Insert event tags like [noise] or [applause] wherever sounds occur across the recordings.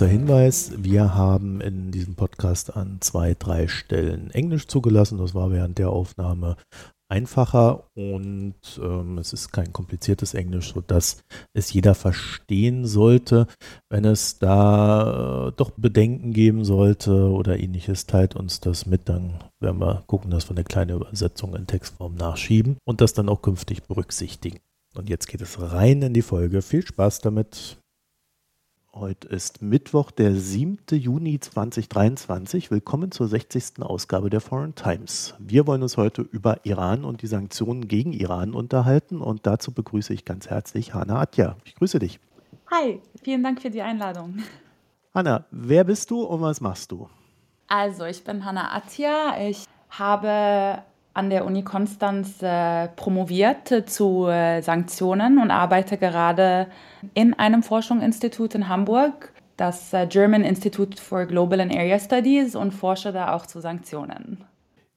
kurzer Hinweis. Wir haben in diesem Podcast an zwei, drei Stellen Englisch zugelassen. Das war während der Aufnahme einfacher und ähm, es ist kein kompliziertes Englisch, sodass es jeder verstehen sollte. Wenn es da äh, doch Bedenken geben sollte oder ähnliches, teilt uns das mit. Dann werden wir gucken, dass wir eine kleine Übersetzung in Textform nachschieben und das dann auch künftig berücksichtigen. Und jetzt geht es rein in die Folge. Viel Spaß damit. Heute ist Mittwoch, der 7. Juni 2023. Willkommen zur 60. Ausgabe der Foreign Times. Wir wollen uns heute über Iran und die Sanktionen gegen Iran unterhalten und dazu begrüße ich ganz herzlich Hanna Atja. Ich grüße dich. Hi, vielen Dank für die Einladung. Hanna, wer bist du und was machst du? Also, ich bin Hanna Atja. Ich habe an der Uni Konstanz äh, promoviert zu äh, Sanktionen und arbeite gerade in einem Forschungsinstitut in Hamburg, das äh, German Institute for Global and Area Studies und forsche da auch zu Sanktionen.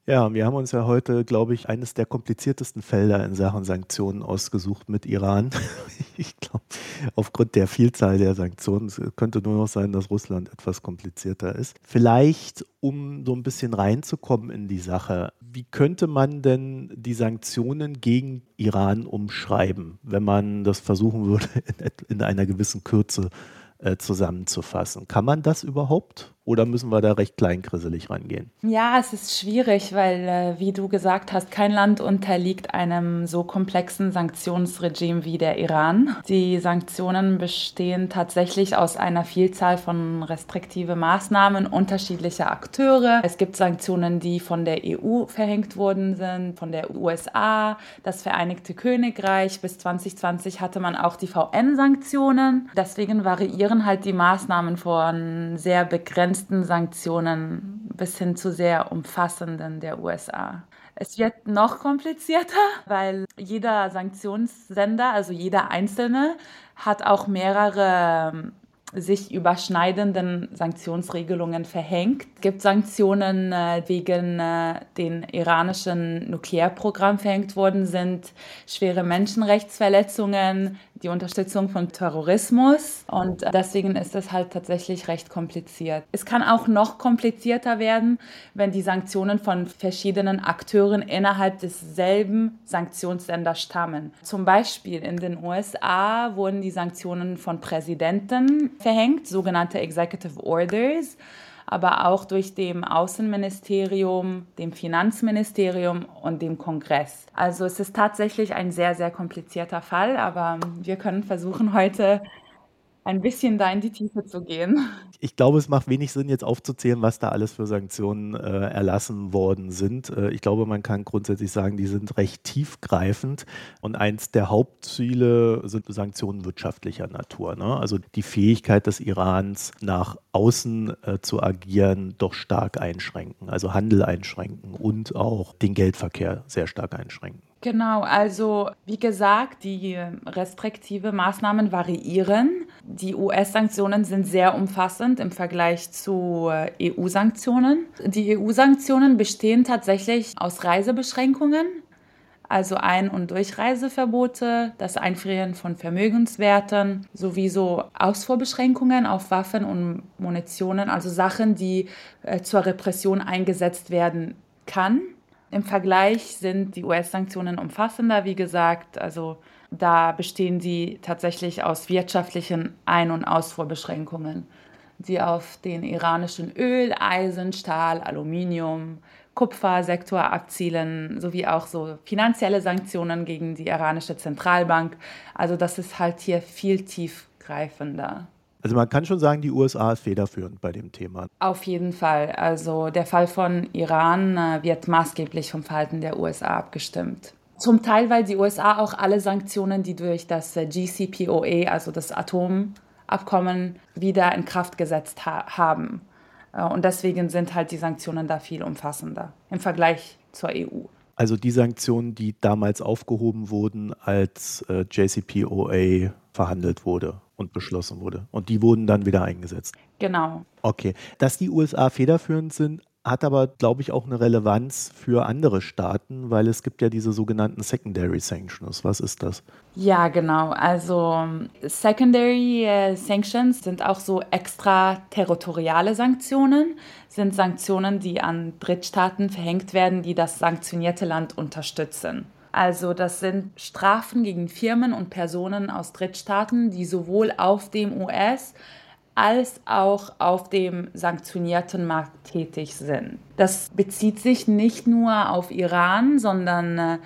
Ja, wir haben uns ja heute, glaube ich, eines der kompliziertesten Felder in Sachen Sanktionen ausgesucht mit Iran. [laughs] Ich glaube, aufgrund der Vielzahl der Sanktionen könnte nur noch sein, dass Russland etwas komplizierter ist. Vielleicht, um so ein bisschen reinzukommen in die Sache, wie könnte man denn die Sanktionen gegen Iran umschreiben, wenn man das versuchen würde, [laughs] in, einer gewissen Kürze äh, zusammenzufassen? Kann man das überhaupt? Oder müssen wir da recht kleinkrisselig rangehen? Ja, es ist schwierig, weil, äh, wie du gesagt hast, kein Land unterliegt einem so komplexen Sanktionsregime wie der Iran. Die Sanktionen bestehen tatsächlich aus einer Vielzahl von restriktive Maßnahmen unterschiedlicher Akteure. Es gibt Sanktionen, die von der EU verhängt worden sind, von der USA, das Vereinigte Königreich. Bis 2020 hatte man auch die VN-Sanktionen. Deswegen variieren halt die Maßnahmen von sehr begrenzten begrenzten Sanktionen bis hin zu sehr umfassenden der USA. Es wird noch komplizierter, weil jeder Sanktionssender, also jeder Einzelne, hat auch mehrere sich überschneidenden Sanktionsregelungen verhängt. Es gibt Sanktionen äh, wegen äh, den iranischen Nuklearprogramm verhängt worden sind, schwere Menschenrechtsverletzungen, die Unterstützung von Terrorismus und deswegen ist es halt tatsächlich recht kompliziert. Es kann auch noch komplizierter werden, wenn die Sanktionen von verschiedenen Akteuren innerhalb desselben Sanktionssenders stammen. Zum Beispiel in den USA wurden die Sanktionen von Präsidenten verhängt, sogenannte Executive Orders aber auch durch dem Außenministerium, dem Finanzministerium und dem Kongress. Also es ist tatsächlich ein sehr, sehr komplizierter Fall, aber wir können versuchen heute ein bisschen da in die Tiefe zu gehen. Ich glaube, es macht wenig Sinn, jetzt aufzuzählen, was da alles für Sanktionen äh, erlassen worden sind. Äh, ich glaube, man kann grundsätzlich sagen, die sind recht tiefgreifend. Und eins der Hauptziele sind Sanktionen wirtschaftlicher Natur. Ne? Also die Fähigkeit des Irans, nach außen äh, zu agieren, doch stark einschränken. Also Handel einschränken und auch den Geldverkehr sehr stark einschränken. Genau, also wie gesagt, die restriktive Maßnahmen variieren. Die US-Sanktionen sind sehr umfassend im Vergleich zu äh, EU-Sanktionen. Die EU-Sanktionen bestehen tatsächlich aus Reisebeschränkungen, also Ein- und Durchreiseverbote, das Einfrieren von Vermögenswerten sowie so Ausfuhrbeschränkungen auf Waffen und Munitionen, also Sachen, die äh, zur Repression eingesetzt werden kann. Im Vergleich sind die US-Sanktionen umfassender, wie gesagt. Also da bestehen sie tatsächlich aus wirtschaftlichen Ein- und Ausfuhrbeschränkungen, die auf den iranischen Öl, Eisen, Stahl, Aluminium, Kupfersektor abzielen, sowie auch so finanzielle Sanktionen gegen die iranische Zentralbank. Also das ist halt hier viel tiefgreifender. Also man kann schon sagen, die USA ist federführend bei dem Thema. Auf jeden Fall. Also der Fall von Iran äh, wird maßgeblich vom Verhalten der USA abgestimmt. Zum Teil, weil die USA auch alle Sanktionen, die durch das äh, GCPOA, also das Atomabkommen, wieder in Kraft gesetzt ha haben. Äh, und deswegen sind halt die Sanktionen da viel umfassender im Vergleich zur EU. Also die Sanktionen, die damals aufgehoben wurden, als äh, JCPOA verhandelt wurde und beschlossen wurde. Und die wurden dann wieder eingesetzt. Genau. Okay. Dass die USA federführend sind, hat aber, glaube ich, auch eine Relevanz für andere Staaten, weil es gibt ja diese sogenannten Secondary Sanctions. Was ist das? Ja, genau. Also Secondary äh, Sanctions sind auch so extraterritoriale Sanktionen, sind Sanktionen, die an Drittstaaten verhängt werden, die das sanktionierte Land unterstützen. Also das sind Strafen gegen Firmen und Personen aus Drittstaaten, die sowohl auf dem US- als auch auf dem sanktionierten Markt tätig sind. Das bezieht sich nicht nur auf Iran, sondern äh,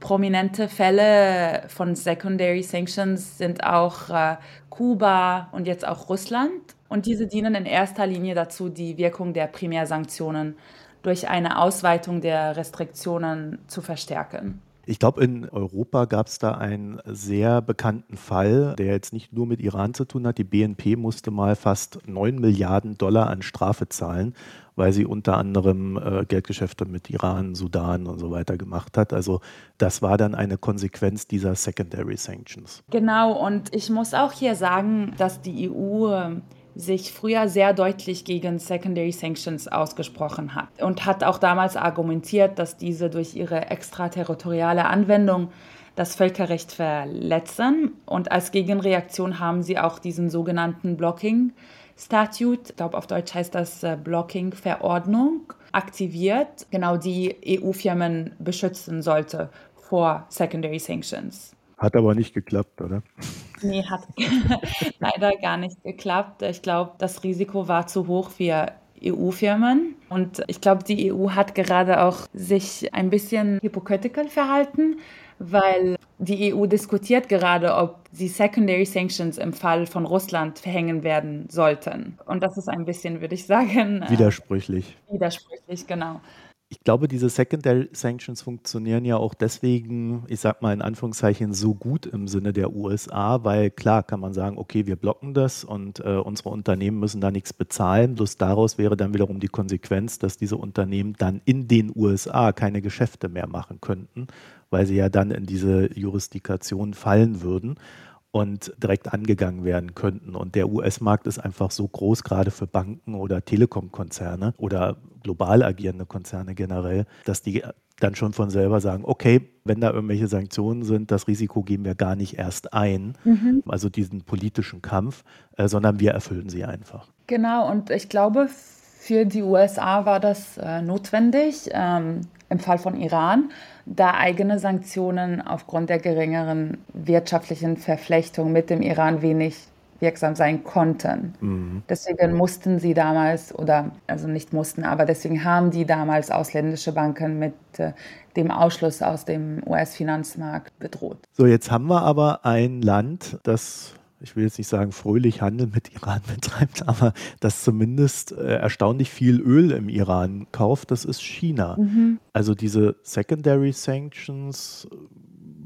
prominente Fälle von Secondary Sanctions sind auch äh, Kuba und jetzt auch Russland. Und diese dienen in erster Linie dazu, die Wirkung der Primärsanktionen durch eine Ausweitung der Restriktionen zu verstärken. Ich glaube, in Europa gab es da einen sehr bekannten Fall, der jetzt nicht nur mit Iran zu tun hat. Die BNP musste mal fast 9 Milliarden Dollar an Strafe zahlen, weil sie unter anderem äh, Geldgeschäfte mit Iran, Sudan und so weiter gemacht hat. Also das war dann eine Konsequenz dieser Secondary Sanctions. Genau, und ich muss auch hier sagen, dass die EU sich früher sehr deutlich gegen Secondary Sanctions ausgesprochen hat und hat auch damals argumentiert, dass diese durch ihre extraterritoriale Anwendung das Völkerrecht verletzen. Und als Gegenreaktion haben sie auch diesen sogenannten Blocking Statute, ich glaube auf Deutsch heißt das äh, Blocking Verordnung, aktiviert, genau die EU-Firmen beschützen sollte vor Secondary Sanctions. Hat aber nicht geklappt, oder? Nee, hat [laughs] leider gar nicht geklappt. Ich glaube, das Risiko war zu hoch für EU-Firmen. Und ich glaube, die EU hat gerade auch sich ein bisschen hypocritical verhalten, weil die EU diskutiert gerade, ob sie Secondary Sanctions im Fall von Russland verhängen werden sollten. Und das ist ein bisschen, würde ich sagen, äh, widersprüchlich. Widersprüchlich, genau ich glaube, diese Secondary Sanctions funktionieren ja auch deswegen, ich sag mal in Anführungszeichen, so gut im Sinne der USA, weil klar kann man sagen, okay, wir blocken das und äh, unsere Unternehmen müssen da nichts bezahlen. Bloß daraus wäre dann wiederum die Konsequenz, dass diese Unternehmen dann in den USA keine Geschäfte mehr machen könnten, weil sie ja dann in diese Jurisdiktion fallen würden und direkt angegangen werden könnten. Und der US-Markt ist einfach so groß, gerade für Banken oder Telekom-Konzerne oder global agierende Konzerne generell, dass die dann schon von selber sagen, okay, wenn da irgendwelche Sanktionen sind, das Risiko geben wir gar nicht erst ein, mhm. also diesen politischen Kampf, äh, sondern wir erfüllen sie einfach. Genau, und ich glaube, für die USA war das äh, notwendig, ähm, im Fall von Iran, da eigene Sanktionen aufgrund der geringeren wirtschaftlichen Verflechtung mit dem Iran wenig wirksam sein konnten. Mhm. Deswegen mussten sie damals, oder also nicht mussten, aber deswegen haben die damals ausländische Banken mit äh, dem Ausschluss aus dem US-Finanzmarkt bedroht. So, jetzt haben wir aber ein Land, das ich will jetzt nicht sagen, fröhlich Handel mit Iran [laughs] betreibt, aber das zumindest äh, erstaunlich viel Öl im Iran kauft, das ist China. Mhm. Also diese Secondary Sanctions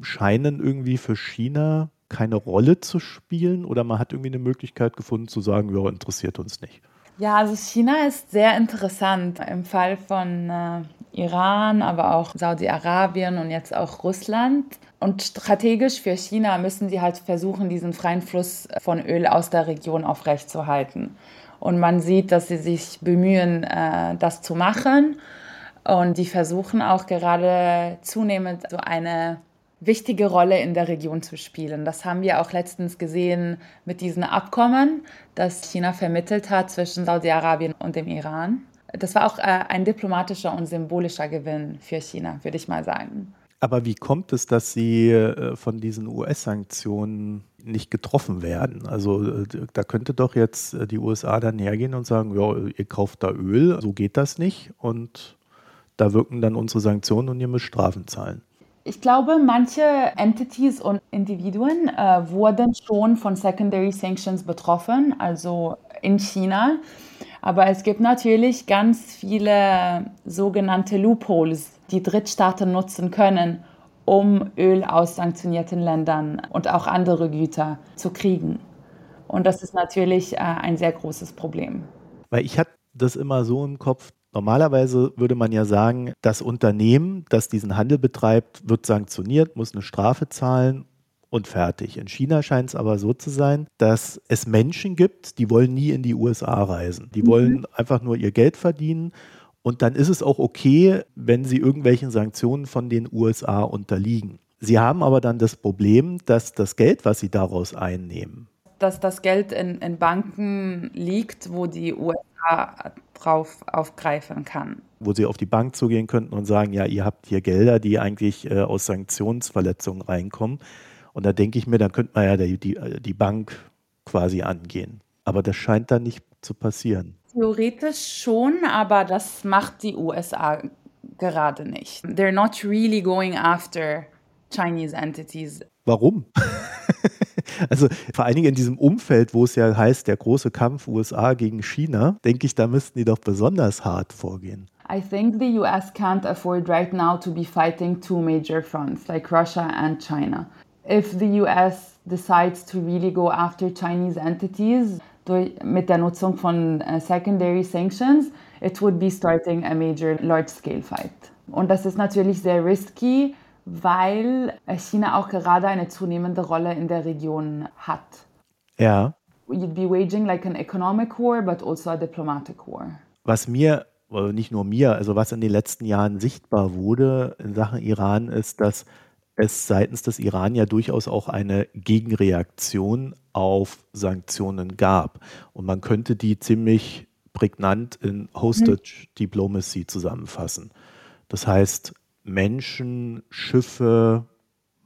scheinen irgendwie für China keine Rolle zu spielen oder man hat irgendwie eine Möglichkeit gefunden zu sagen, ja, interessiert uns nicht. Ja, also China ist sehr interessant. Im Fall von äh, Iran, aber auch Saudi-Arabien und jetzt auch Russland. Und strategisch für China müssen sie halt versuchen, diesen freien Fluss von Öl aus der Region aufrechtzuerhalten. Und man sieht, dass sie sich bemühen, äh, das zu machen. Und die versuchen auch gerade zunehmend so eine wichtige Rolle in der Region zu spielen. Das haben wir auch letztens gesehen mit diesen Abkommen, das China vermittelt hat zwischen Saudi-Arabien und dem Iran. Das war auch äh, ein diplomatischer und symbolischer Gewinn für China, würde ich mal sagen. Aber wie kommt es, dass sie äh, von diesen US-Sanktionen nicht getroffen werden? Also äh, da könnte doch jetzt die USA dann hergehen und sagen, ja, ihr kauft da Öl, so geht das nicht und da wirken dann unsere Sanktionen und ihr müsst Strafen zahlen. Ich glaube, manche Entities und Individuen äh, wurden schon von Secondary Sanctions betroffen, also in China. Aber es gibt natürlich ganz viele sogenannte Loopholes, die Drittstaaten nutzen können, um Öl aus sanktionierten Ländern und auch andere Güter zu kriegen. Und das ist natürlich äh, ein sehr großes Problem. Weil ich hatte das immer so im Kopf, Normalerweise würde man ja sagen, das Unternehmen, das diesen Handel betreibt, wird sanktioniert, muss eine Strafe zahlen und fertig. In China scheint es aber so zu sein, dass es Menschen gibt, die wollen nie in die USA reisen. Die mhm. wollen einfach nur ihr Geld verdienen Und dann ist es auch okay, wenn sie irgendwelchen Sanktionen von den USA unterliegen. Sie haben aber dann das Problem, dass das Geld, was sie daraus einnehmen, dass das Geld in, in Banken liegt, wo die USA drauf aufgreifen kann. Wo sie auf die Bank zugehen könnten und sagen, ja, ihr habt hier Gelder, die eigentlich äh, aus Sanktionsverletzungen reinkommen. Und da denke ich mir, dann könnte man ja die, die, die Bank quasi angehen. Aber das scheint dann nicht zu passieren. Theoretisch schon, aber das macht die USA gerade nicht. They're not really going after Chinese entities. Warum? [laughs] also vor allen Dingen in diesem Umfeld, wo es ja heißt, der große Kampf USA gegen China, denke ich, da müssten die doch besonders hart vorgehen. I think the US can't afford right now to be fighting two major fronts like Russia and China. If the US decides to really go after Chinese entities durch, mit der Nutzung von uh, secondary sanctions, it would be starting a major large-scale fight. Und das ist natürlich sehr risky, weil China auch gerade eine zunehmende Rolle in der Region hat. Ja. You'd be waging like an economic war, but also a diplomatic war. Was mir, nicht nur mir, also was in den letzten Jahren sichtbar wurde in Sachen Iran, ist, dass es seitens des Iran ja durchaus auch eine Gegenreaktion auf Sanktionen gab. Und man könnte die ziemlich prägnant in Hostage Diplomacy zusammenfassen. Das heißt, Menschen, Schiffe,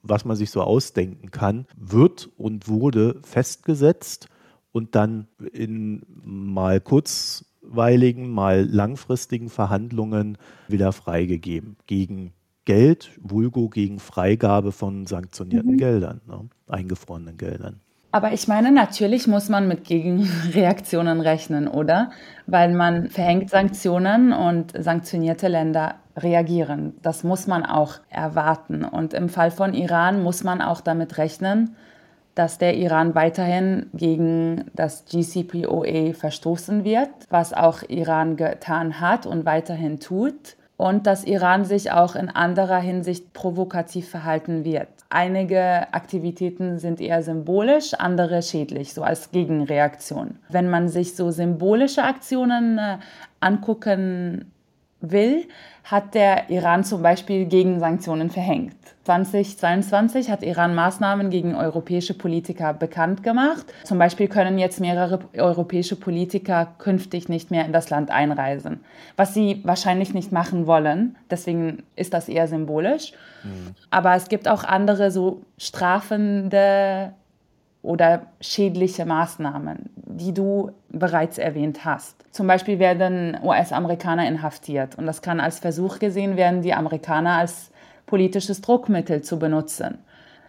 was man sich so ausdenken kann, wird und wurde festgesetzt und dann in mal kurzweiligen, mal langfristigen Verhandlungen wieder freigegeben gegen Geld, vulgo gegen Freigabe von sanktionierten mhm. Geldern, ne, eingefrorenen Geldern. Aber ich meine, natürlich muss man mit Gegenreaktionen rechnen, oder? Weil man verhängt Sanktionen und sanktionierte Länder reagieren. Das muss man auch erwarten. Und im Fall von Iran muss man auch damit rechnen, dass der Iran weiterhin gegen das GCPOA verstoßen wird, was auch Iran getan hat und weiterhin tut und dass Iran sich auch in anderer Hinsicht provokativ verhalten wird. Einige Aktivitäten sind eher symbolisch, andere schädlich, so als Gegenreaktion. Wenn man sich so symbolische Aktionen äh, angucken will, hat der Iran zum Beispiel Gegensanktionen verhängt. 2022 hat Iran Maßnahmen gegen europäische Politiker bekannt gemacht. Zum Beispiel können jetzt mehrere europäische Politiker künftig nicht mehr in das Land einreisen, was sie wahrscheinlich nicht machen wollen. Deswegen ist das eher symbolisch. Mhm. Aber es gibt auch andere so strafende oder schädliche Maßnahmen, die du bereits erwähnt hast. Zum Beispiel werden US-Amerikaner inhaftiert und das kann als Versuch gesehen werden, die Amerikaner als politisches Druckmittel zu benutzen.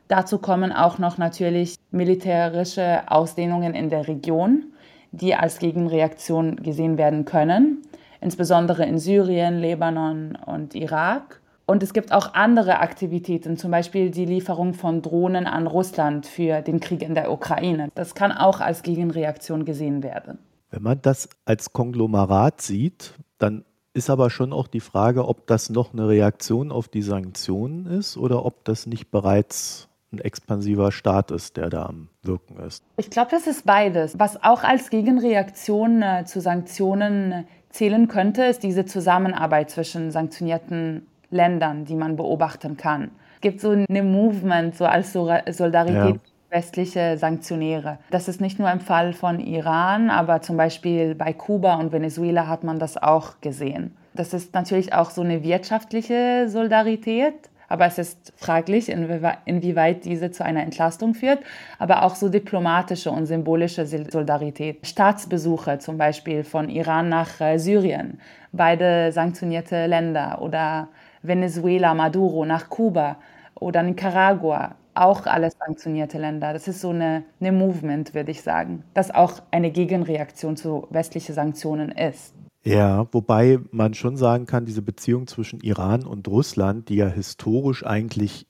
Dazu kommen auch noch natürlich militärische Ausdehnungen in der Region, die als Gegenreaktion gesehen werden können, insbesondere in Syrien, Libanon und Irak. Und es gibt auch andere Aktivitäten, zum Beispiel die Lieferung von Drohnen an Russland für den Krieg in der Ukraine. Das kann auch als Gegenreaktion gesehen werden. Wenn man das als Konglomerat sieht, dann ist aber schon auch die Frage, ob das noch eine Reaktion auf die Sanktionen ist oder ob das nicht bereits ein expansiver Staat ist, der da am Wirken ist. Ich glaube, das ist beides. Was auch als Gegenreaktion äh, zu Sanktionen äh, zählen könnte, ist diese Zusammenarbeit zwischen sanktionierten Ländern, die man beobachten kann. Es gibt so eine Movement, so als Solidarität. Ja westliche Sanktionäre. Das ist nicht nur im Fall von Iran, aber zum Beispiel bei Kuba und Venezuela hat man das auch gesehen. Das ist natürlich auch so eine wirtschaftliche Solidarität, aber es ist fraglich, inwieweit diese zu einer Entlastung führt, aber auch so diplomatische und symbolische Solidarität. Staatsbesuche zum Beispiel von Iran nach äh, Syrien, beide sanktionierte Länder oder Venezuela, Maduro nach Kuba oder Nicaragua auch alles sanktionierte Länder. Das ist so eine, eine Movement, würde ich sagen, das auch eine Gegenreaktion zu westlichen Sanktionen ist. Ja, wobei man schon sagen kann, diese Beziehung zwischen Iran und Russland, die ja historisch eigentlich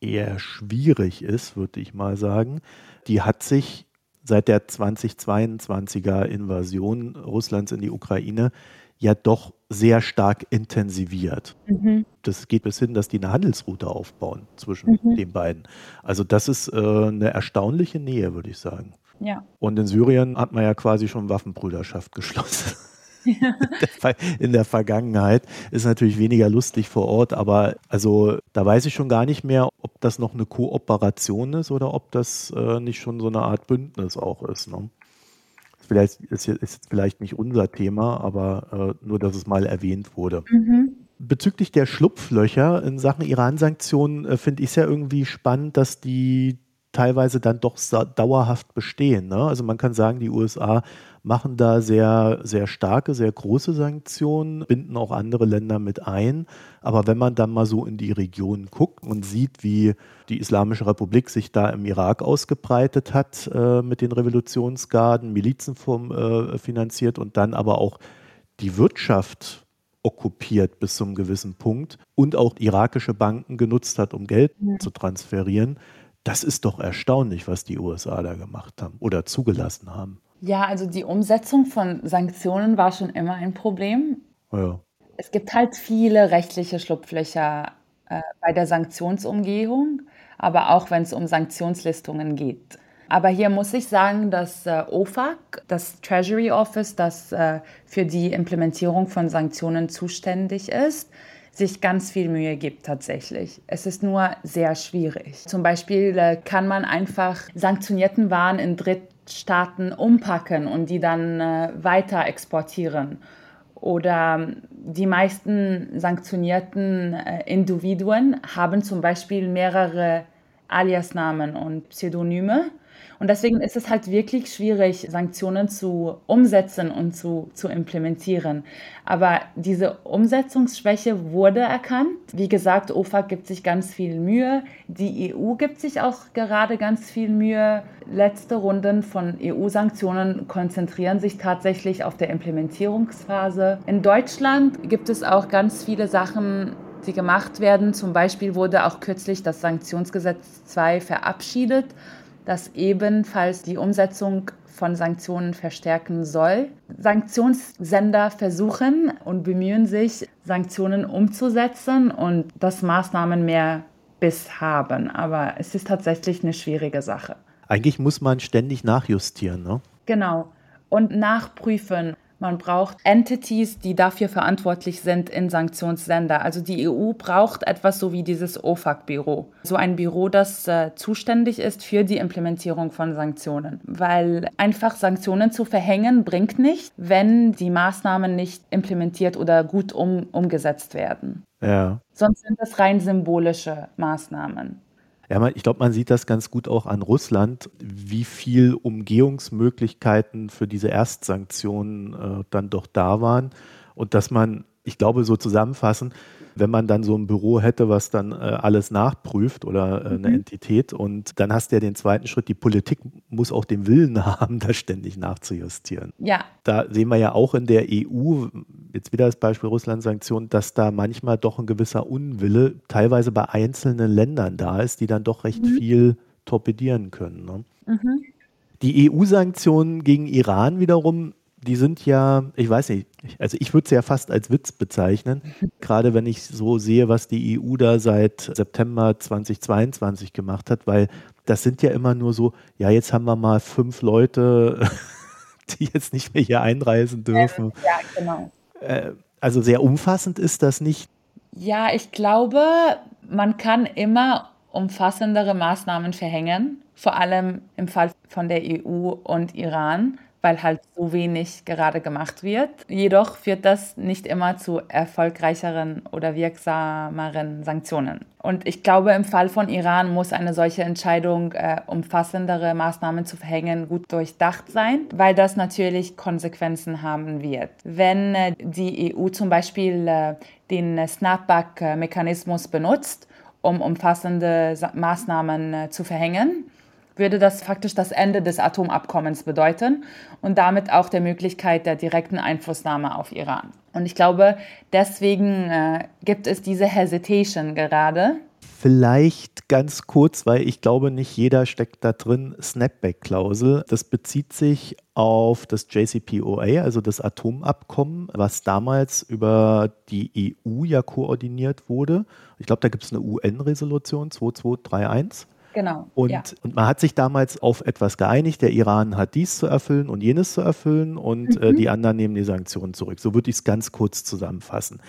eher schwierig ist, würde ich mal sagen, die hat sich seit der 2022er Invasion Russlands in die Ukraine ja doch sehr stark intensiviert. Mhm. Das geht bis hin, dass die eine Handelsroute aufbauen zwischen mhm. den beiden. Also das ist äh, eine erstaunliche Nähe, würde ich sagen. Ja. Und in Syrien hat man ja quasi schon Waffenbrüderschaft [laughs] geschlossen. [laughs] in der Vergangenheit. Ist natürlich weniger lustig vor Ort, aber also da weiß ich schon gar nicht mehr, ob das noch eine Kooperation ist oder ob das äh, nicht schon so eine Art Bündnis auch ist. Ne? Vielleicht ist jetzt vielleicht nicht unser Thema, aber äh, nur, dass es mal erwähnt wurde. Mhm. Bezüglich der Schlupflöcher in Sachen Iran-Sanktionen äh, finde ich es ja irgendwie spannend, dass die teilweise dann doch dauerhaft bestehen. Ne? Also man kann sagen, die USA machen da sehr, sehr starke, sehr große Sanktionen, binden auch andere Länder mit ein. Aber wenn man dann mal so in die Region guckt und sieht, wie die Islamische Republik sich da im Irak ausgebreitet hat äh, mit den Revolutionsgarden, Milizen vom, äh, finanziert und dann aber auch die Wirtschaft okkupiert bis zu einem gewissen Punkt und auch irakische Banken genutzt hat, um Geld ja. zu transferieren, das ist doch erstaunlich, was die USA da gemacht haben oder zugelassen haben. Ja, also die Umsetzung von Sanktionen war schon immer ein Problem. Ja. Es gibt halt viele rechtliche Schlupflöcher äh, bei der Sanktionsumgehung, aber auch wenn es um Sanktionslistungen geht. Aber hier muss ich sagen, dass äh, OFAC, das Treasury Office, das äh, für die Implementierung von Sanktionen zuständig ist, sich ganz viel Mühe gibt tatsächlich. Es ist nur sehr schwierig. Zum Beispiel äh, kann man einfach sanktionierten Waren in Drittstaaten umpacken und die dann äh, weiter exportieren. Oder ähm, die meisten sanktionierten äh, Individuen haben zum Beispiel mehrere Aliasnamen und Pseudonyme und deswegen ist es halt wirklich schwierig, Sanktionen zu umsetzen und zu, zu implementieren. Aber diese Umsetzungsschwäche wurde erkannt. Wie gesagt, OFAC gibt sich ganz viel Mühe. Die EU gibt sich auch gerade ganz viel Mühe. Letzte Runden von EU-Sanktionen konzentrieren sich tatsächlich auf der Implementierungsphase. In Deutschland gibt es auch ganz viele Sachen, die gemacht werden. Zum Beispiel wurde auch kürzlich das Sanktionsgesetz 2 verabschiedet das ebenfalls die Umsetzung von Sanktionen verstärken soll. Sanktionssender versuchen und bemühen sich, Sanktionen umzusetzen und dass Maßnahmen mehr Biss haben. Aber es ist tatsächlich eine schwierige Sache. Eigentlich muss man ständig nachjustieren, ne? Genau. Und nachprüfen. Man braucht Entities, die dafür verantwortlich sind in Sanktionsländer. Also die EU braucht etwas so wie dieses OFAC-Büro. So ein Büro, das äh, zuständig ist für die Implementierung von Sanktionen. Weil einfach Sanktionen zu verhängen bringt nicht, wenn die Maßnahmen nicht implementiert oder gut um, umgesetzt werden. Ja. Sonst sind das rein symbolische Maßnahmen. Ja, ich glaube, man sieht das ganz gut auch an Russland, wie viel Umgehungsmöglichkeiten für diese Erstsanktionen äh, dann doch da waren und dass man, ich glaube, so zusammenfassen, wenn man dann so ein Büro hätte, was dann äh, alles nachprüft oder äh, eine mhm. Entität und dann hast du ja den zweiten Schritt, die Politik muss auch den Willen [laughs] haben, da ständig nachzujustieren. Ja. Da sehen wir ja auch in der EU, jetzt wieder das Beispiel Russland-Sanktionen, dass da manchmal doch ein gewisser Unwille teilweise bei einzelnen Ländern da ist, die dann doch recht mhm. viel torpedieren können. Ne? Mhm. Die EU-Sanktionen gegen Iran wiederum die sind ja, ich weiß nicht, also ich würde es ja fast als Witz bezeichnen, [laughs] gerade wenn ich so sehe, was die EU da seit September 2022 gemacht hat, weil das sind ja immer nur so, ja, jetzt haben wir mal fünf Leute, [laughs] die jetzt nicht mehr hier einreisen dürfen. Ja, genau. Äh, also sehr umfassend ist das nicht. Ja, ich glaube, man kann immer umfassendere Maßnahmen verhängen, vor allem im Fall von der EU und Iran weil halt so wenig gerade gemacht wird. Jedoch führt das nicht immer zu erfolgreicheren oder wirksameren Sanktionen. Und ich glaube, im Fall von Iran muss eine solche Entscheidung, äh, umfassendere Maßnahmen zu verhängen, gut durchdacht sein, weil das natürlich Konsequenzen haben wird. Wenn äh, die EU zum Beispiel äh, den Snapback-Mechanismus benutzt, um umfassende Maßnahmen äh, zu verhängen, würde das faktisch das Ende des Atomabkommens bedeuten und damit auch der Möglichkeit der direkten Einflussnahme auf Iran. Und ich glaube, deswegen äh, gibt es diese Hesitation gerade. Vielleicht ganz kurz, weil ich glaube, nicht jeder steckt da drin, Snapback-Klausel. Das bezieht sich auf das JCPOA, also das Atomabkommen, was damals über die EU ja koordiniert wurde. Ich glaube, da gibt es eine UN-Resolution 2231. Genau. Und, ja. und man hat sich damals auf etwas geeinigt. Der Iran hat dies zu erfüllen und jenes zu erfüllen und äh, mhm. äh, die anderen nehmen die Sanktionen zurück. So würde ich es ganz kurz zusammenfassen.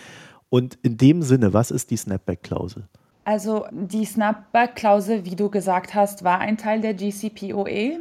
Und in dem Sinne, was ist die Snapback-Klausel? Also die Snapback-Klausel, wie du gesagt hast, war ein Teil der GCPOA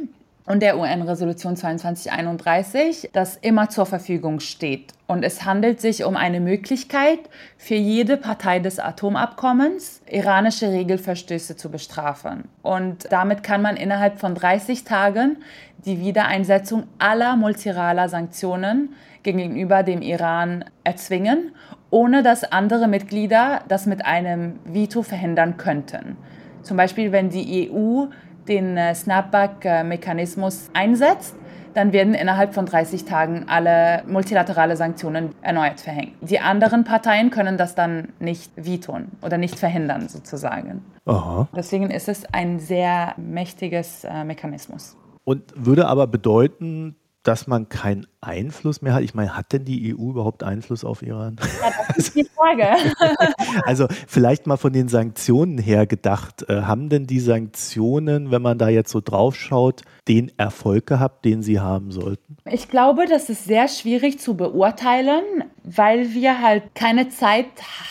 und der UN-Resolution 2231, das immer zur Verfügung steht. Und es handelt sich um eine Möglichkeit für jede Partei des Atomabkommens, iranische Regelverstöße zu bestrafen. Und damit kann man innerhalb von 30 Tagen die Wiedereinsetzung aller multiraler Sanktionen gegenüber dem Iran erzwingen, ohne dass andere Mitglieder das mit einem Veto verhindern könnten. Zum Beispiel, wenn die EU den äh, Snapback-Mechanismus einsetzt, dann werden innerhalb von 30 Tagen alle multilaterale Sanktionen erneut verhängt. Die anderen Parteien können das dann nicht vetoen oder nicht verhindern, sozusagen. Aha. Deswegen ist es ein sehr mächtiges äh, Mechanismus. Und würde aber bedeuten, dass man keinen Einfluss mehr hat? Ich meine, hat denn die EU überhaupt Einfluss auf Iran? Ja, das [laughs] ist die Frage. [laughs] also vielleicht mal von den Sanktionen her gedacht. Äh, haben denn die Sanktionen, wenn man da jetzt so drauf schaut, den Erfolg gehabt, den sie haben sollten? Ich glaube, das ist sehr schwierig zu beurteilen, weil wir halt keine Zeit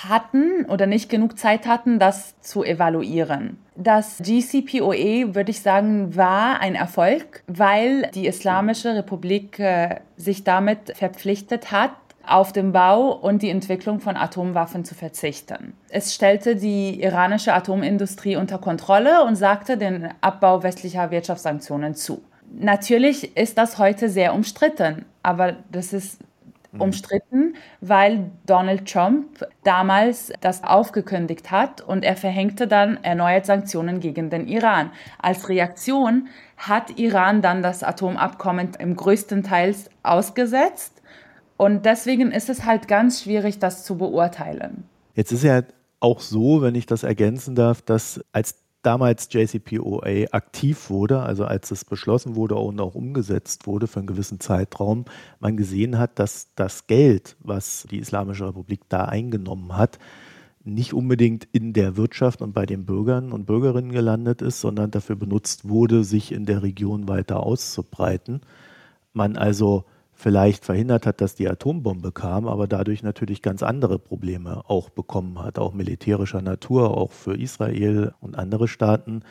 hatten oder nicht genug Zeit hatten, das zu evaluieren. Das GCPOA, würde ich sagen, war ein Erfolg, weil die Islamische Republik äh, sich damit verpflichtet hat, auf den Bau und die Entwicklung von Atomwaffen zu verzichten. Es stellte die iranische Atomindustrie unter Kontrolle und sagte den Abbau westlicher Wirtschaftssanktionen zu. Natürlich ist das heute sehr umstritten, aber das ist mhm. umstritten, weil Donald Trump damals das aufgekündigt hat und er verhängte dann erneut Sanktionen gegen den Iran. Als Reaktion hat Iran dann das Atomabkommen im größten Teil ausgesetzt und deswegen ist es halt ganz schwierig, das zu beurteilen. Jetzt ist ja auch so, wenn ich das ergänzen darf, dass als damals JCPOA aktiv wurde, also als es beschlossen wurde und auch umgesetzt wurde für einen gewissen Zeitraum, man gesehen hat, dass das Geld, was die Islamische Republik da eingenommen hat, nicht unbedingt in der Wirtschaft und bei den Bürgern und Bürgerinnen gelandet ist, sondern dafür benutzt wurde, sich in der Region weiter auszubreiten. Man also vielleicht verhindert hat, dass die Atombombe kam, aber dadurch natürlich ganz andere Probleme auch bekommen hat, auch militärischer Natur, auch für Israel und andere Staaten,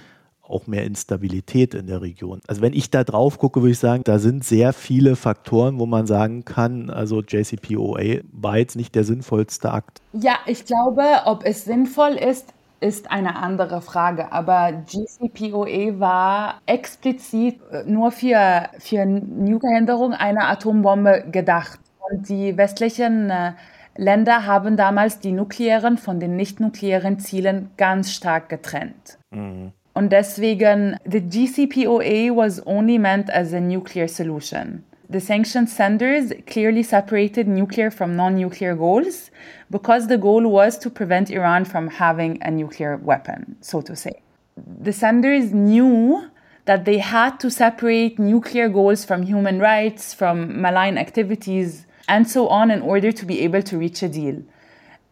auch mehr Instabilität in der Region. Also wenn ich da drauf gucke, würde ich sagen, da sind sehr viele Faktoren, wo man sagen kann, also JCPOA war jetzt nicht der sinnvollste Akt. Ja, ich glaube, ob es sinnvoll ist, ist eine andere Frage. Aber GCPOA war explizit äh, nur für, für Nuklearhinderung einer Atombombe gedacht. Und die westlichen äh, Länder haben damals die nuklearen von den nicht-nuklearen Zielen ganz stark getrennt. Mhm. Und deswegen, the GCPOA was only meant as a nuclear solution. The sanctioned senders clearly separated nuclear from non nuclear goals because the goal was to prevent Iran from having a nuclear weapon, so to say. The senders knew that they had to separate nuclear goals from human rights, from malign activities, and so on in order to be able to reach a deal.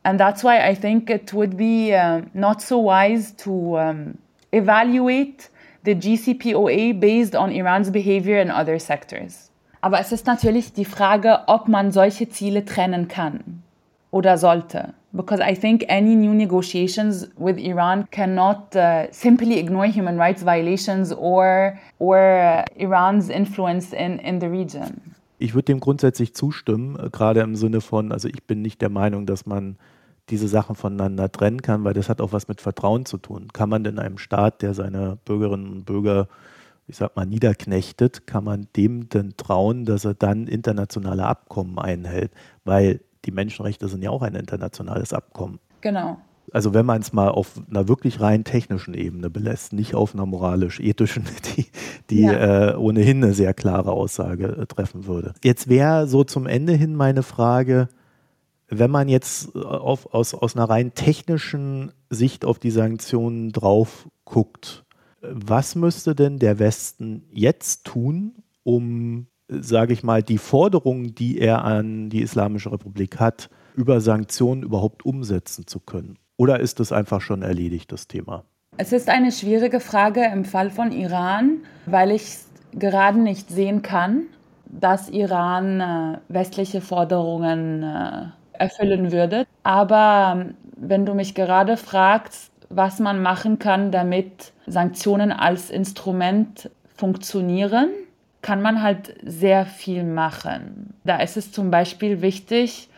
And that's why I think it would be uh, not so wise to um, evaluate the GCPOA based on Iran's behavior in other sectors. Aber es ist natürlich die Frage, ob man solche Ziele trennen kann oder sollte. Because I think any new negotiations with Iran cannot uh, simply ignore human rights violations or, or uh, Iran's influence in, in the region. Ich würde dem grundsätzlich zustimmen, äh, gerade im Sinne von, also ich bin nicht der Meinung, dass man diese Sachen voneinander trennen kann, weil das hat auch was mit Vertrauen zu tun. Kann man denn einem Staat, der seine Bürgerinnen und Bürger ich sag mal, niederknechtet, kann man dem denn trauen, dass er dann internationale Abkommen einhält, weil die Menschenrechte sind ja auch ein internationales Abkommen. Genau. Also wenn man es mal auf einer wirklich rein technischen Ebene belässt, nicht auf einer moralisch-ethischen, [laughs] die, die ja. äh, ohnehin eine sehr klare Aussage äh, treffen würde. Jetzt wäre so zum Ende hin meine Frage, wenn man jetzt auf, aus, aus einer rein technischen Sicht auf die Sanktionen drauf guckt, was müsste denn der Westen jetzt tun, um, sage ich mal, die Forderungen, die er an die Islamische Republik hat, über Sanktionen überhaupt umsetzen zu können? Oder ist das einfach schon erledigt, das Thema? Es ist eine schwierige Frage im Fall von Iran, weil ich gerade nicht sehen kann, dass Iran äh, westliche Forderungen äh, erfüllen würde. Aber ähm, wenn du mich gerade fragst, was man machen kann, damit Sanktionen als Instrument funktionieren, kann man halt sehr viel machen. Da ist es zum Beispiel wichtig,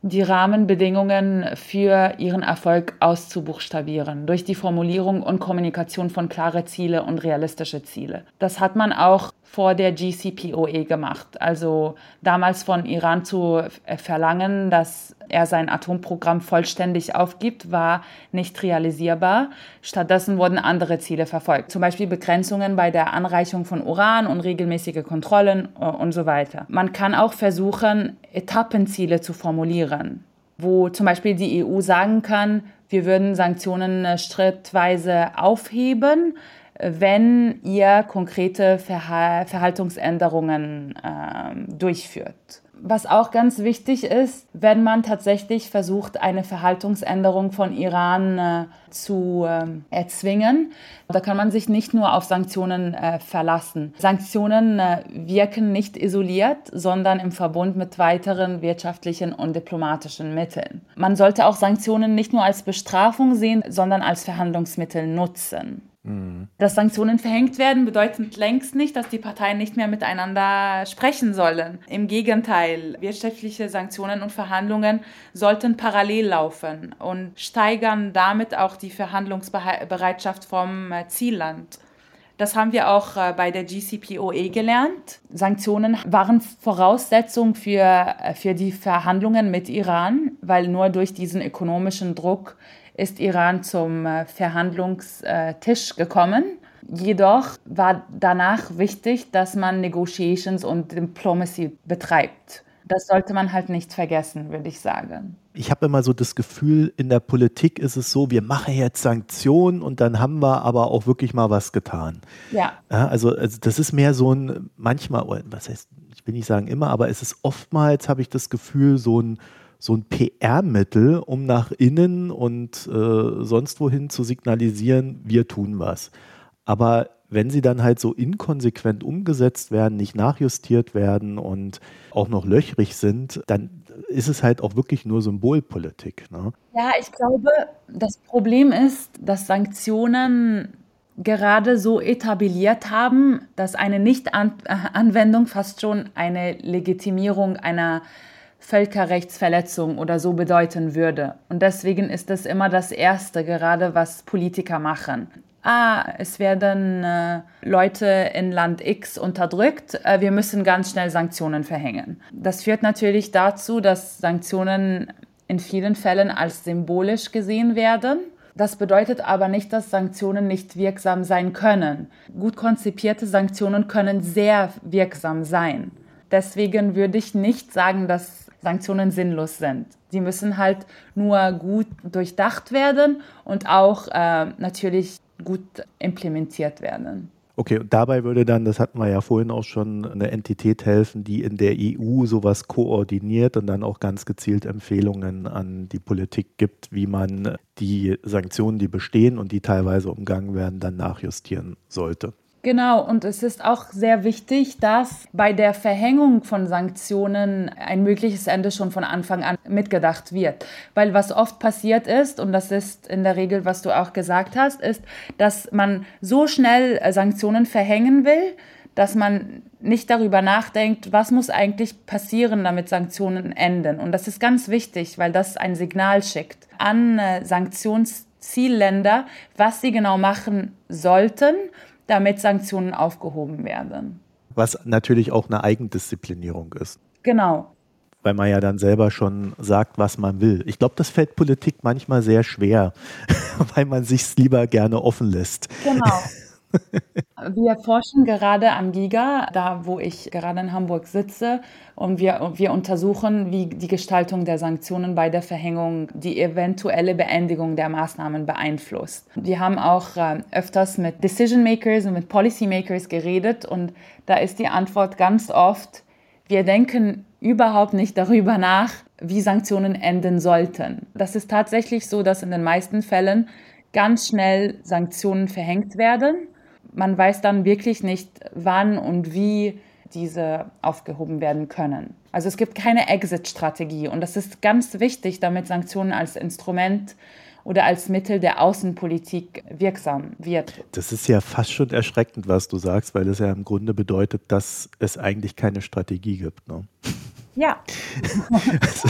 die Rahmenbedingungen für ihren Erfolg auszubuchstabieren durch die Formulierung und Kommunikation von klare Ziele und realistische Ziele. Das hat man auch vor der GCPOE gemacht. Also damals von Iran zu verlangen, dass er sein Atomprogramm vollständig aufgibt, war nicht realisierbar. Stattdessen wurden andere Ziele verfolgt, zum Beispiel Begrenzungen bei der Anreichung von Uran und regelmäßige Kontrollen äh, und so weiter. Man kann auch versuchen, Etappenziele zu formulieren, wo zum Beispiel die EU sagen kann, wir würden Sanktionen äh, schrittweise aufheben, wenn ihr konkrete Verhal Verhaltensänderungen äh, durchführt. Was auch ganz wichtig ist, wenn man tatsächlich versucht, eine Verhaltensänderung von Iran äh, zu äh, erzwingen, da kann man sich nicht nur auf Sanktionen äh, verlassen. Sanktionen äh, wirken nicht isoliert, sondern im Verbund mit weiteren wirtschaftlichen und diplomatischen Mitteln. Man sollte auch Sanktionen nicht nur als Bestrafung sehen, sondern als Verhandlungsmittel nutzen. Mhm. Dass Sanktionen verhängt werden, bedeutet längst nicht, dass die Parteien nicht mehr miteinander sprechen sollen. Im Gegenteil, wirtschaftliche Sanktionen und Verhandlungen sollten parallel laufen und steigern damit auch die Verhandlungsbereitschaft vom äh, Zielland. Das haben wir auch äh, bei der GCPOE gelernt. Sanktionen waren Voraussetzung für, äh, für die Verhandlungen mit Iran, weil nur durch diesen ökonomischen Druck ist Iran zum äh, Verhandlungstisch gekommen. Jedoch war danach wichtig, dass man Negotiations und Diplomacy betreibt. Das sollte man halt nicht vergessen, würde ich sagen. Ich habe immer so das Gefühl, in der Politik ist es so, wir machen jetzt Sanktionen und dann haben wir aber auch wirklich mal was getan. Ja. ja also, also das ist mehr so ein, manchmal, was heißt, ich will nicht sagen immer, aber es ist oftmals, habe ich das Gefühl, so ein so ein PR-Mittel, um nach innen und äh, sonst wohin zu signalisieren, wir tun was. Aber wenn sie dann halt so inkonsequent umgesetzt werden, nicht nachjustiert werden und auch noch löchrig sind, dann ist es halt auch wirklich nur Symbolpolitik. Ne? Ja, ich glaube, das Problem ist, dass Sanktionen gerade so etabliert haben, dass eine Nichtanwendung fast schon eine Legitimierung einer Völkerrechtsverletzung oder so bedeuten würde. Und deswegen ist das immer das Erste, gerade was Politiker machen. Ah, es werden äh, Leute in Land X unterdrückt, äh, wir müssen ganz schnell Sanktionen verhängen. Das führt natürlich dazu, dass Sanktionen in vielen Fällen als symbolisch gesehen werden. Das bedeutet aber nicht, dass Sanktionen nicht wirksam sein können. Gut konzipierte Sanktionen können sehr wirksam sein. Deswegen würde ich nicht sagen, dass Sanktionen sinnlos sind. Die müssen halt nur gut durchdacht werden und auch äh, natürlich gut implementiert werden. Okay, und dabei würde dann, das hatten wir ja vorhin auch schon, eine Entität helfen, die in der EU sowas koordiniert und dann auch ganz gezielt Empfehlungen an die Politik gibt, wie man die Sanktionen, die bestehen und die teilweise umgangen werden, dann nachjustieren sollte. Genau, und es ist auch sehr wichtig, dass bei der Verhängung von Sanktionen ein mögliches Ende schon von Anfang an mitgedacht wird. Weil was oft passiert ist, und das ist in der Regel, was du auch gesagt hast, ist, dass man so schnell äh, Sanktionen verhängen will, dass man nicht darüber nachdenkt, was muss eigentlich passieren, damit Sanktionen enden. Und das ist ganz wichtig, weil das ein Signal schickt an äh, Sanktionszielländer, was sie genau machen sollten damit Sanktionen aufgehoben werden. Was natürlich auch eine Eigendisziplinierung ist. Genau. Weil man ja dann selber schon sagt, was man will. Ich glaube, das fällt Politik manchmal sehr schwer, [laughs] weil man sich lieber gerne offen lässt. Genau. [laughs] Wir forschen gerade am GIGA, da wo ich gerade in Hamburg sitze, und wir, wir untersuchen, wie die Gestaltung der Sanktionen bei der Verhängung die eventuelle Beendigung der Maßnahmen beeinflusst. Wir haben auch äh, öfters mit Decision Makers und mit Policy Makers geredet und da ist die Antwort ganz oft, wir denken überhaupt nicht darüber nach, wie Sanktionen enden sollten. Das ist tatsächlich so, dass in den meisten Fällen ganz schnell Sanktionen verhängt werden. Man weiß dann wirklich nicht, wann und wie diese aufgehoben werden können. Also es gibt keine Exit-Strategie und das ist ganz wichtig, damit Sanktionen als Instrument oder als Mittel der Außenpolitik wirksam wird. Das ist ja fast schon erschreckend, was du sagst, weil das ja im Grunde bedeutet, dass es eigentlich keine Strategie gibt. Ne? Ja. also,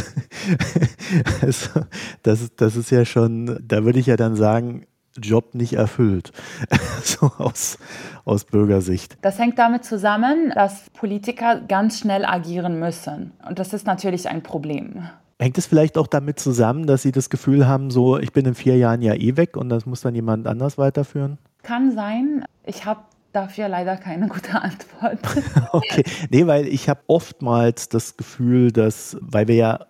[laughs] also, das, das ist ja schon, da würde ich ja dann sagen, Job nicht erfüllt, [laughs] so aus, aus Bürgersicht. Das hängt damit zusammen, dass Politiker ganz schnell agieren müssen. Und das ist natürlich ein Problem. Hängt es vielleicht auch damit zusammen, dass Sie das Gefühl haben, so, ich bin in vier Jahren ja eh weg und das muss dann jemand anders weiterführen? Kann sein. Ich habe dafür leider keine gute [laughs] Antwort. [laughs] okay, nee, weil ich habe oftmals das Gefühl, dass, weil wir ja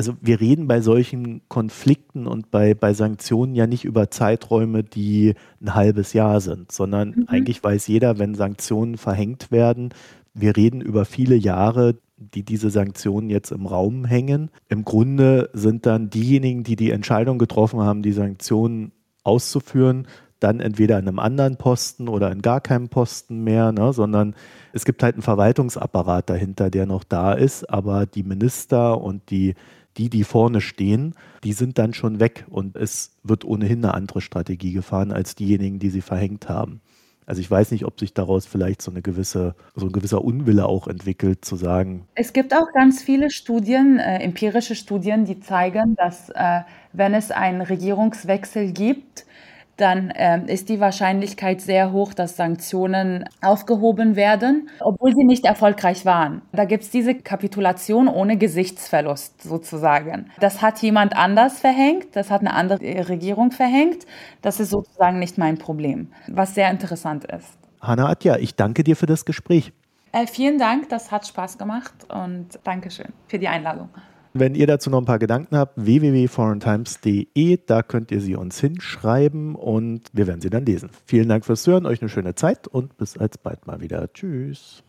also wir reden bei solchen Konflikten und bei, bei Sanktionen ja nicht über Zeiträume, die ein halbes Jahr sind, sondern mhm. eigentlich weiß jeder, wenn Sanktionen verhängt werden, wir reden über viele Jahre, die diese Sanktionen jetzt im Raum hängen. Im Grunde sind dann diejenigen, die die Entscheidung getroffen haben, die Sanktionen auszuführen, dann entweder in einem anderen Posten oder in gar keinem Posten mehr, ne, sondern es gibt halt einen Verwaltungsapparat dahinter, der noch da ist, aber die Minister und die die, die vorne stehen, die sind dann schon weg und es wird ohnehin eine andere Strategie gefahren als diejenigen, die sie verhängt haben. Also ich weiß nicht, ob sich daraus vielleicht so eine gewisse, so ein gewisser Unwille auch entwickelt, zu sagen. Es gibt auch ganz viele Studien, äh, empirische Studien, die zeigen, dass äh, wenn es einen Regierungswechsel gibt, dann äh, ist die Wahrscheinlichkeit sehr hoch, dass Sanktionen aufgehoben werden, obwohl sie nicht erfolgreich waren. Da gibt es diese Kapitulation ohne Gesichtsverlust sozusagen. Das hat jemand anders verhängt, das hat eine andere Regierung verhängt. Das ist sozusagen nicht mein Problem, was sehr interessant ist. Hanna Atja, ich danke dir für das Gespräch. Äh, vielen Dank, das hat Spaß gemacht und Dankeschön für die Einladung. Wenn ihr dazu noch ein paar Gedanken habt, www.foreigntimes.de, da könnt ihr sie uns hinschreiben und wir werden sie dann lesen. Vielen Dank fürs Hören, euch eine schöne Zeit und bis alsbald mal wieder. Tschüss.